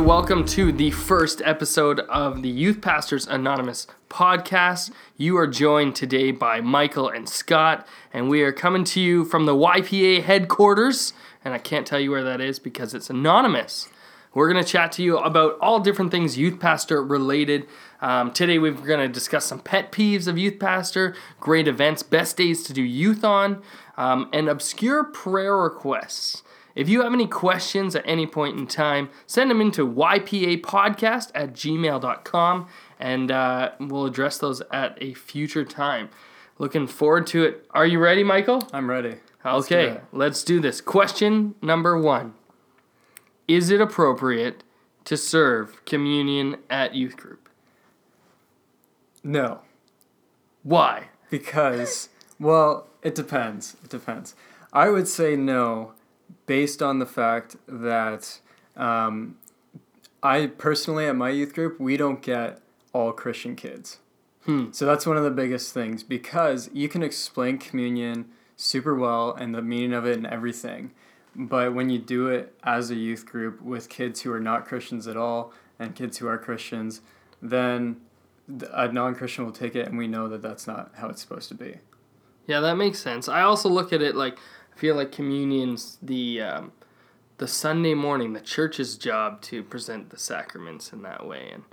Welcome to the first episode of the Youth Pastors Anonymous podcast. You are joined today by Michael and Scott, and we are coming to you from the YPA headquarters. And I can't tell you where that is because it's anonymous. We're going to chat to you about all different things youth pastor related. Um, today, we're going to discuss some pet peeves of youth pastor, great events, best days to do youth on, um, and obscure prayer requests. If you have any questions at any point in time, send them into ypapodcast at gmail.com and uh, we'll address those at a future time. Looking forward to it. Are you ready, Michael? I'm ready. Let's do Okay, it. let's do this. Question number one Is it appropriate to serve communion at youth group? No, Why? because well, it depends. It depends. I would say no, based on the fact that um, I personally at my youth group we don't get all Christian kids. Hmm. So that's one of the biggest things because you can explain communion super well and the meaning of it and everything. But when you do it as a youth group with kids who are not Christians at all and kids who are Christians, then a non Christian will take it and we know that that's not how it's supposed to be. Yeah, that makes sense. I also look at it like feel like communion's the um, the Sunday morning, the church's job to present the sacraments in that way, and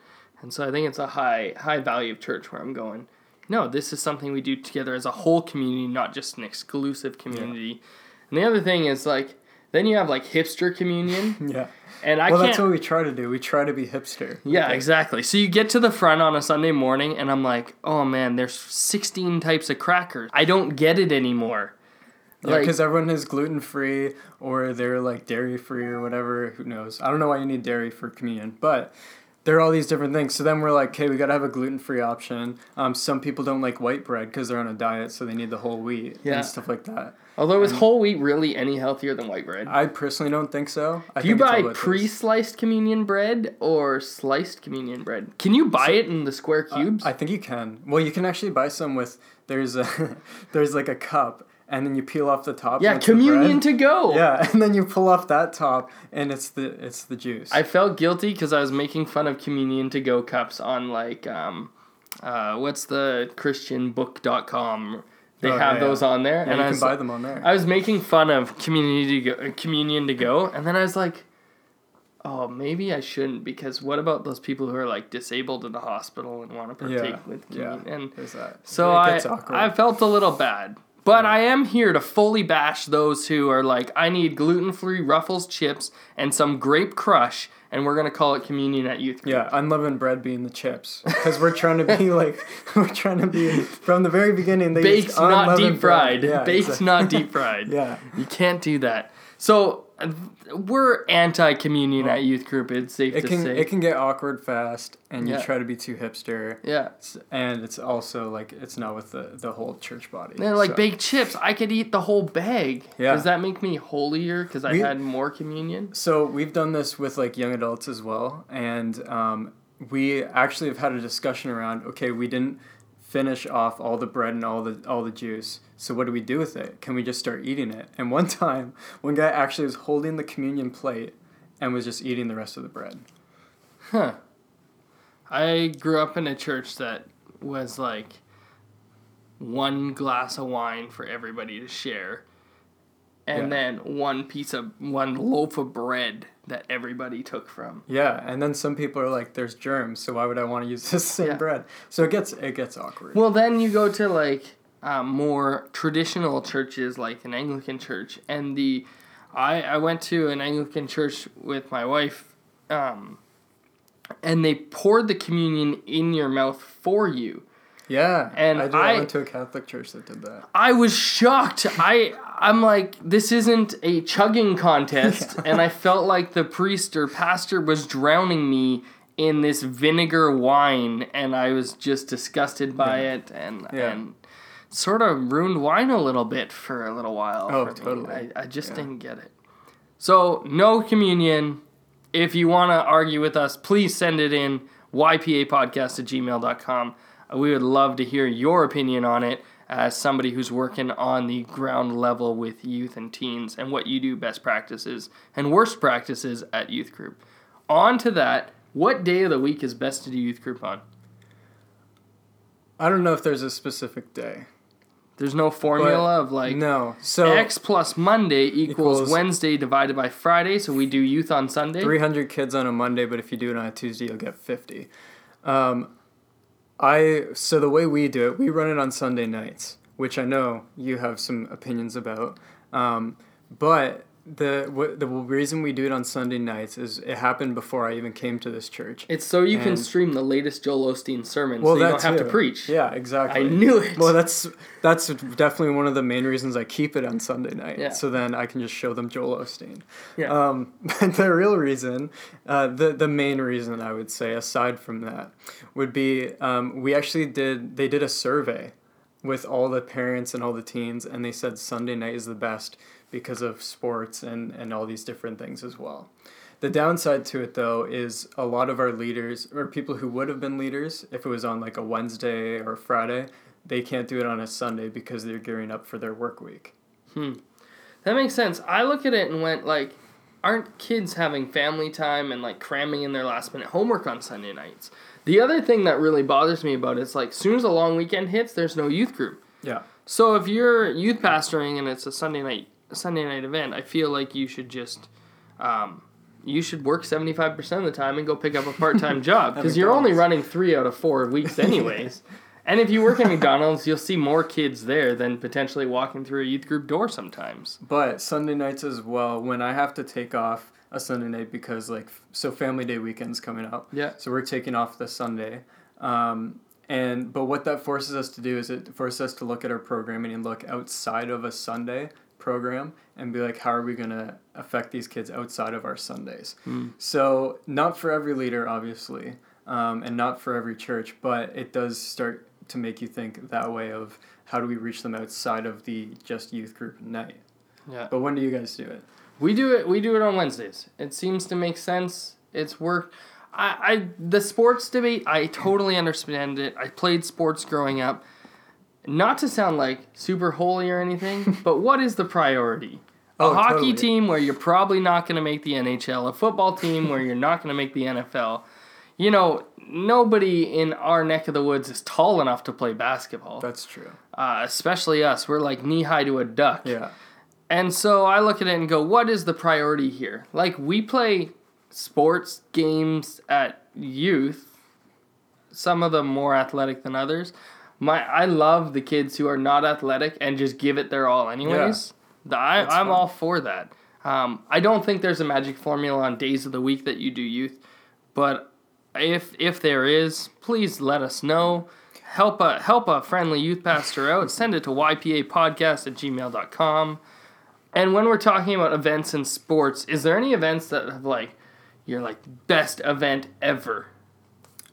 and so I think it's a high high value of church where I'm going. No, this is something we do together as a whole community, not just an exclusive community. And the other thing is like then you have like hipster communion, Yeah. and I well, can't. that's what we try to do. We try to be hipster. Yeah, Okay. exactly. So you get to the front on a Sunday morning, and I'm like, oh man, there's 16 types of crackers. I don't get it anymore. Yeah, because everyone is gluten free or they're like dairy free or whatever. Who knows? I don't know why you need dairy for communion, but there are all these different things. So then we're like, okay, we got to have a gluten free option. Um, some people don't like white bread because they're on a diet, so they need the whole wheat Yeah. and stuff like that. Although is whole wheat really any healthier than white bread? I personally don't think so. I Do you buy pre-sliced communion bread or sliced communion bread? Can you buy it in the square cubes? I think you can. Well, you can actually buy some with there's a there's like a cup, and then you peel off the top. yeah, and communion to go. Yeah, and then you pull off that top, and it's the it's the juice. I felt guilty because I was making fun of communion to go cups on like um, uh, what's the ChristianBook.com. They Oh, have yeah, those yeah. on there, yeah, and you I can was buy them on there. I was making fun of community to go, communion to go, and then I was like, "Oh, maybe I shouldn't because what about those people who are like disabled in the hospital and want to partake Yeah, with yeah. communion?" And that. so I awkward. I felt a little bad, but I am here to fully bash those who are like, "I need gluten free Ruffles chips and some grape crush." And we're gonna call it communion at youth group. Yeah, unleavened bread being the chips because we're trying to be like we're trying to be from the very beginning. They baked, not deep fried. Yeah, baked, exactly. not deep fried. Yeah, You can't do that. So we're anti communion at youth group. It's safe it to can say. it can get awkward fast, and Yeah. you try to be too hipster. yeah. And it's also like it's not with the the whole church body. They're like so- baked chips. I could eat the whole bag. Yeah. Does that make me holier because I had more communion? So we've done this with like young adults as well, and um, we actually have had a discussion around. Okay, we didn't finish off all the bread and all the all the juice. So what do we do with it? Can we just start eating it? And one time, one guy actually was holding the communion plate and was just eating the rest of the bread. Huh. I grew up in a church that was like one glass of wine for everybody to share. And Yeah. then one piece of one loaf of bread that everybody took from. Yeah, and then some people are like, "There's germs, so why would I want to use this same Yeah. bread?" So it gets it gets awkward. Well, then you go to like um, more traditional churches, like an Anglican church, and the I I went to an Anglican church with my wife, um, and they poured the communion in your mouth for you. yeah, and I, did, I- I went to a Catholic church that did that. I was shocked. I I'm like this isn't a chugging contest, and I felt like the priest or pastor was drowning me in this vinegar wine, and I was just disgusted by Yeah. it, and Yeah. and sort of ruined wine a little bit for a little while. Oh, totally. I, I just Yeah. didn't get it. So no communion. If you want to argue with us, please send it in ypapodcast at gmail.com. We would love to hear your opinion on it as somebody who's working on the ground level with youth and teens and what you do best practices and worst practices at youth group. On to that. What day of the week is best to do youth group on? I don't know if there's a specific day. There's no formula of like no. So X plus Monday equals, Equals- Wednesday divided by Friday, so we do youth on Sunday. 300 kids on a Monday, but if you do it on a Tuesday, you'll get 50. Um, I so the way we do it, we run it on Sunday nights, which I know you have some opinions about. Um, but the what, the reason we do it on Sunday nights is it happened before I even came to this church. It's so you can stream the latest Joel Osteen sermon, Well, so you don't have to too. preach. Yeah, exactly. I knew it. Well, that's that's definitely one of the main reasons I keep it on Sunday night. Yeah. So then I can just show them Joel Osteen. Yeah. Um, but the real reason, uh, the the main reason I would say, aside from that, would be um, we actually did they did a survey with all the parents and all the teens, and they said Sunday night is the best because of sports and and all these different things as well. The downside to it though is a lot of our leaders or people who would have been leaders if it was on like a Wednesday or a Friday, they can't do it on a Sunday because they're gearing up for their work week. Hmm. That makes sense. I look at it and went like, aren't kids having family time and like cramming in their last minute homework on Sunday nights? The other thing that really bothers me about it is like, as soon as a long weekend hits, there's no youth group. Yeah. So if you're youth pastoring and it's a Sunday night Sunday night event, I feel like you should just um, you should work seventy five percent of the time and go pick up a part time job because you're only running three out of four weeks anyways. and if you work at McDonald's, you'll see more kids there than potentially walking through a youth group door sometimes. But Sunday nights as well, when I have to take off a Sunday night because like so family day weekend's coming up. Yeah. So we're taking off the Sunday. Um, and but what that forces us to do is it forces us to look at our programming and look outside of a Sunday program and be like, how are we gonna affect these kids outside of our Sundays? So not for every leader, obviously, um, and not for every church, but it does start to make you think that way of how do we reach them outside of the just youth group night. Yeah. But when do you guys do it? We do it. We do it on Wednesdays. It seems to make sense. It's work. I, I the sports debate. I totally understand it. I played sports growing up. Not to sound like super holy or anything, but what is the priority? A Oh, hockey totally. team where you're probably not going to make the NHL. A football team where you're not going to make the NFL. You know, nobody in our neck of the woods is tall enough to play basketball. That's true. Uh, especially us. We're like knee high to a duck. Yeah. And so I look at it and go, what is the priority here? Like, we play sports games at youth, some of them more athletic than others. My, I love the kids who are not athletic and just give it their all, anyways. The, I I'm fun. all for that. Um, I don't think there's a magic formula on days of the week that you do youth, but if if there is, please let us know. Help a help a friendly youth pastor out. Send it to ypapodcast at gmail.com. And when we're talking about events and sports, is there any events that have like your like best event ever?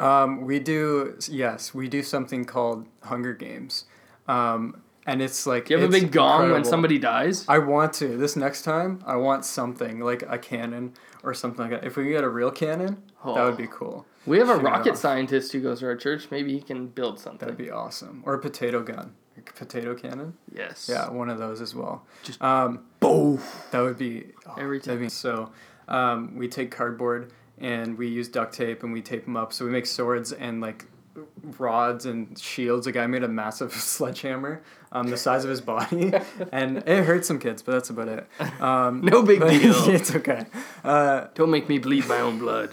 Um, we do yes, we do something called Hunger Games, um, and it's like you have a big gong when somebody dies? I want to this next time. I want something like a cannon or something like that. If we get a real cannon, that would be cool. We have a Shoot rocket scientist who goes to our church. Maybe he can build something. That'd be awesome. Or a potato gun, a potato cannon. yes. Yeah, one of those as well. Just um, Boom. That would be oh, Every that'd be- so, um, we take cardboard and we use duct tape and we tape them up. So we make swords and like rods and shields. A guy made a massive sledgehammer, um, the size of his body, and it hurt some kids, but that's about it. Um, No big deal. it's okay. Uh, Don't make me bleed my own blood.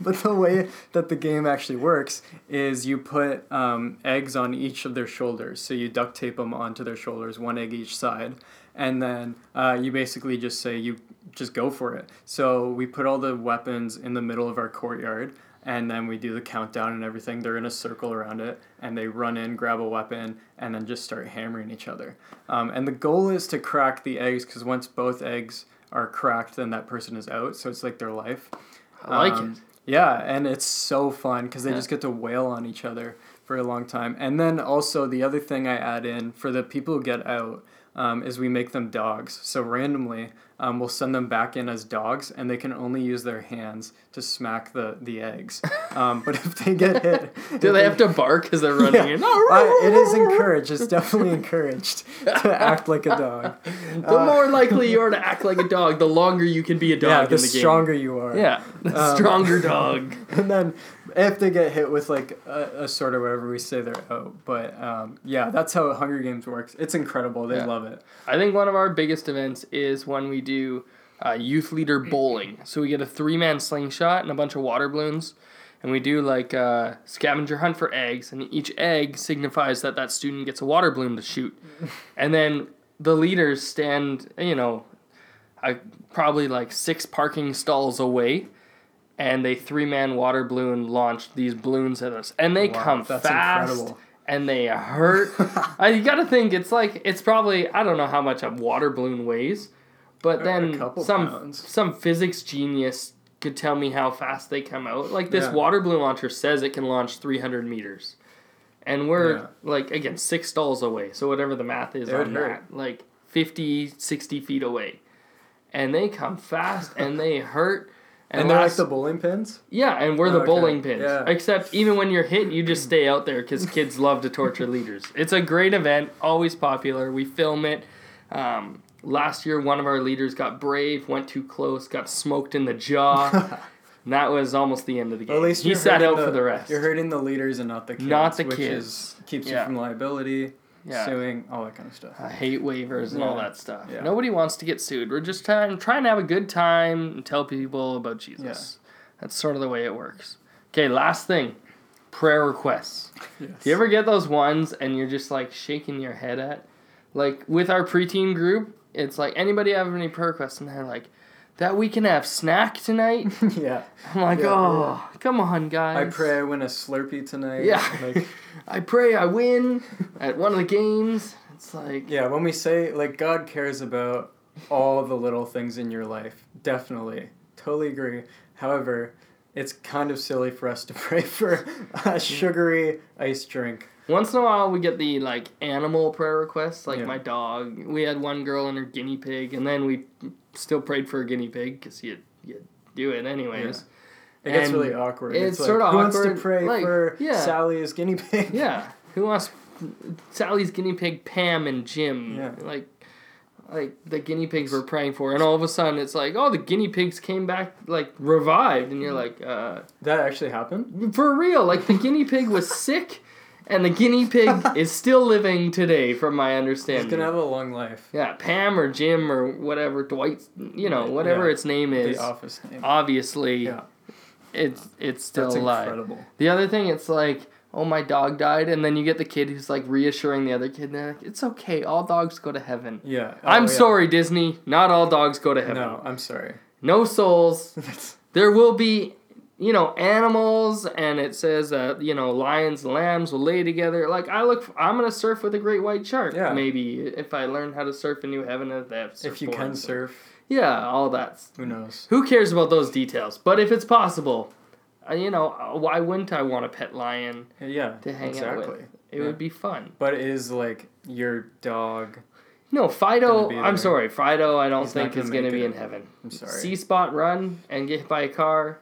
but the way that the game actually works is you put um, eggs on each of their shoulders. So you duct tape them onto their shoulders, one egg each side, and then uh, you basically just say you just go for it. So we put all the weapons in the middle of our courtyard. And then we do the countdown and everything. They're in a circle around it, and they run in, grab a weapon, and then just start hammering each other. Um, and the goal is to crack the eggs, because once both eggs are cracked, then that person is out. So it's like their life. I like Um, it. Yeah, and it's so fun because they Yeah. just get to wail on each other for a long time. And then also the other thing I add in for the people who get out, um, is we make them dogs. So randomly, um, we'll send them back in as dogs, and they can only use their hands to smack the the eggs. Um, but if they get hit, Do they have to bark because they're running in? Uh, it is encouraged. It's definitely encouraged to act like a dog. The more likely you are to act like a dog, the longer you can be a dog Yeah, in the the stronger you are. Yeah, the Um, stronger dog. And then if they get hit with like a, a sword or whatever, we say they're out. But um, yeah, that's how Hunger Games works. It's incredible. They Yeah. love it. I think one of our biggest events is when we do uh, youth leader bowling. So we get a three man slingshot and a bunch of water balloons, and we do like a scavenger hunt for eggs, and each egg signifies that that student gets a water balloon to shoot, and then the leaders stand, you know, uh, probably like six parking stalls away. And a three man water balloon launched these balloons at us, and they Wow, come that's fast incredible. and they hurt. I, you got to think it's like it's probably I don't know how much a water balloon weighs, but then some pounds. some physics genius could tell me how fast they come out. Like this Yeah. water balloon launcher says it can launch 300 meters, and we're Yeah. like again six stalls away. So whatever the math is It on hurt. that, like 50, 60 feet away, and they come fast and they hurt. And, they're like the bowling pins. yeah, and we're the Okay, bowling pins. yeah. Except even when you're hit, you just stay out there because kids love to torture leaders. It's a great event, always popular. We film it. Um, last year, one of our leaders got brave, went too close, got smoked in the jaw. and that was almost the end of the game. At least he sat out for the rest. You're hurting the leaders and not the kids. Not the which kids. Is, keeps Yeah. you from liability, Yeah. suing, all that kind of stuff. I hate waivers and all that stuff. Yeah. Nobody wants to get sued. We're just trying, trying to have a good time and tell people about Jesus. That's sort of the way it works. Okay, last thing prayer requests. Yes. Do you ever get those ones and you're just like shaking your head at? Like with our preteen group, it's like anybody have any prayer requests and they're like, that we can have snack tonight. yeah. I'm like, Yeah, oh, come on, guys. I pray I win a Slurpee tonight. Yeah. Like, I pray I win at one of the games. It's like, yeah, when we say, like, God cares about all the little things in your life, definitely. Totally agree. However, it's kind of silly for us to pray for a sugary iced drink. Once in a while, we get the like animal prayer requests, like Yeah. my dog. We had one girl and her guinea pig, and then we still prayed for a guinea pig because you you do it anyways. It gets really awkward. it's like, sorta who wants to pray like, for yeah. Sally's guinea pig? Yeah, who wants Sally's guinea pig, Pam and Jim? Yeah. Like, like the guinea pigs we're praying for, and all of a sudden it's like, oh, the guinea pigs came back like revived, and you're like, uh, That actually happened? for real? Like the guinea pig was sick, and the guinea pig is still living today, from my understanding. He's understanding. gonna have a long life. Yeah, Pam or Jim or whatever, Dwight, you know, whatever Yeah. its name is. The office name. Obviously, Yeah. it's it's still That's alive. incredible. The other thing, it's like, oh, my dog died, and then you get the kid who's like reassuring the other kid, and they're like, it's okay, all dogs go to heaven. Yeah. Oh, I'm yeah. sorry, Disney, not all dogs go to heaven. No, I'm sorry. No souls. There will be, you know, animals, and it says, uh, you know, lions and lambs will lay together. Like, I look, I'm gonna surf with a great white shark. Yeah. Maybe if I learn how to surf in New Heaven, if if you can surf, Yeah, all that. who knows? Who cares about those details? But if it's possible, uh, you know, uh, why wouldn't I want a pet lion Yeah, to hang exactly. out with? It Yeah. would be fun. But it is like your dog. No, Fido. I'm sorry, Fido. I don't He's think gonna is gonna be it. in heaven. I'm sorry. See Spot run and get hit by a car.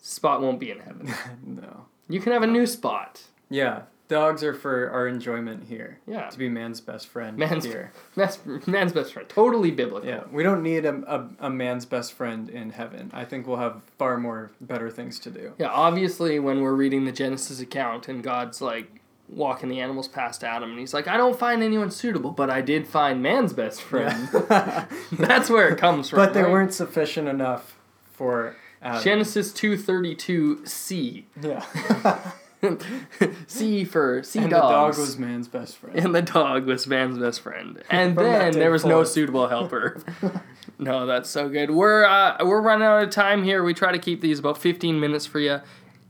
Spot won't be in heaven. no. You can have a new Spot. Yeah, dogs are for our enjoyment here. Yeah. To be man's best friend Man's- here. That's man's best friend. Totally biblical. Yeah, we don't need a, a, a man's best friend in heaven. I think we'll have far more better things to do. Yeah, obviously, when we're reading the Genesis account and God's like walking the animals past Adam, and he's like, I don't find anyone suitable, but I did find man's best friend. Yeah. That's where it comes from. but they right? weren't sufficient enough for Adam. Genesis 232 C. Yeah. C for sea and the dog was man's best friend. and the dog was man's best friend. And then there was no suitable helper. no, that's so good. We're uh, we're running out of time here. We try to keep these about 15 minutes for you.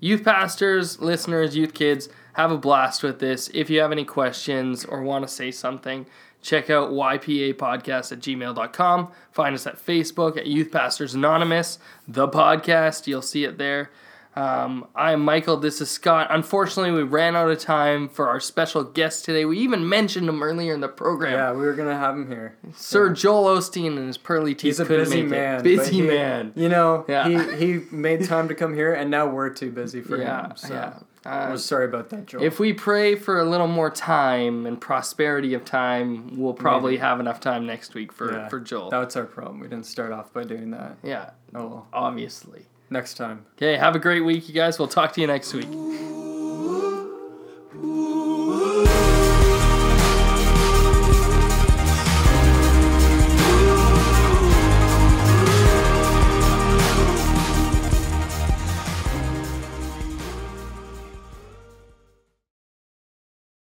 Youth pastors, listeners, youth kids, have a blast with this. If you have any questions or want to say something, check out ypapodcast at gmail.com. Find us at Facebook at Youth Pastors Anonymous, the podcast. You'll see it there. Um, I'm Michael. This is Scott. Unfortunately, we ran out of time for our special guest today. We even mentioned him earlier in the program. Yeah, we were gonna have him here. Sir Yeah. Joel Osteen and his pearly teeth He's a busy man. it. Busy he- man. You know, Yeah. he he made time to come here, and now we're too busy for Yeah, him. So yeah. Uh, we're sorry about that, Joel. If we pray for a little more time and prosperity of time, we'll probably Maybe. have enough time next week for, Yeah. for Joel. That's our problem. We didn't start off by doing that. yeah, Oh well. obviously. Next time. Okay, have a great week, you guys. We'll talk to you next week.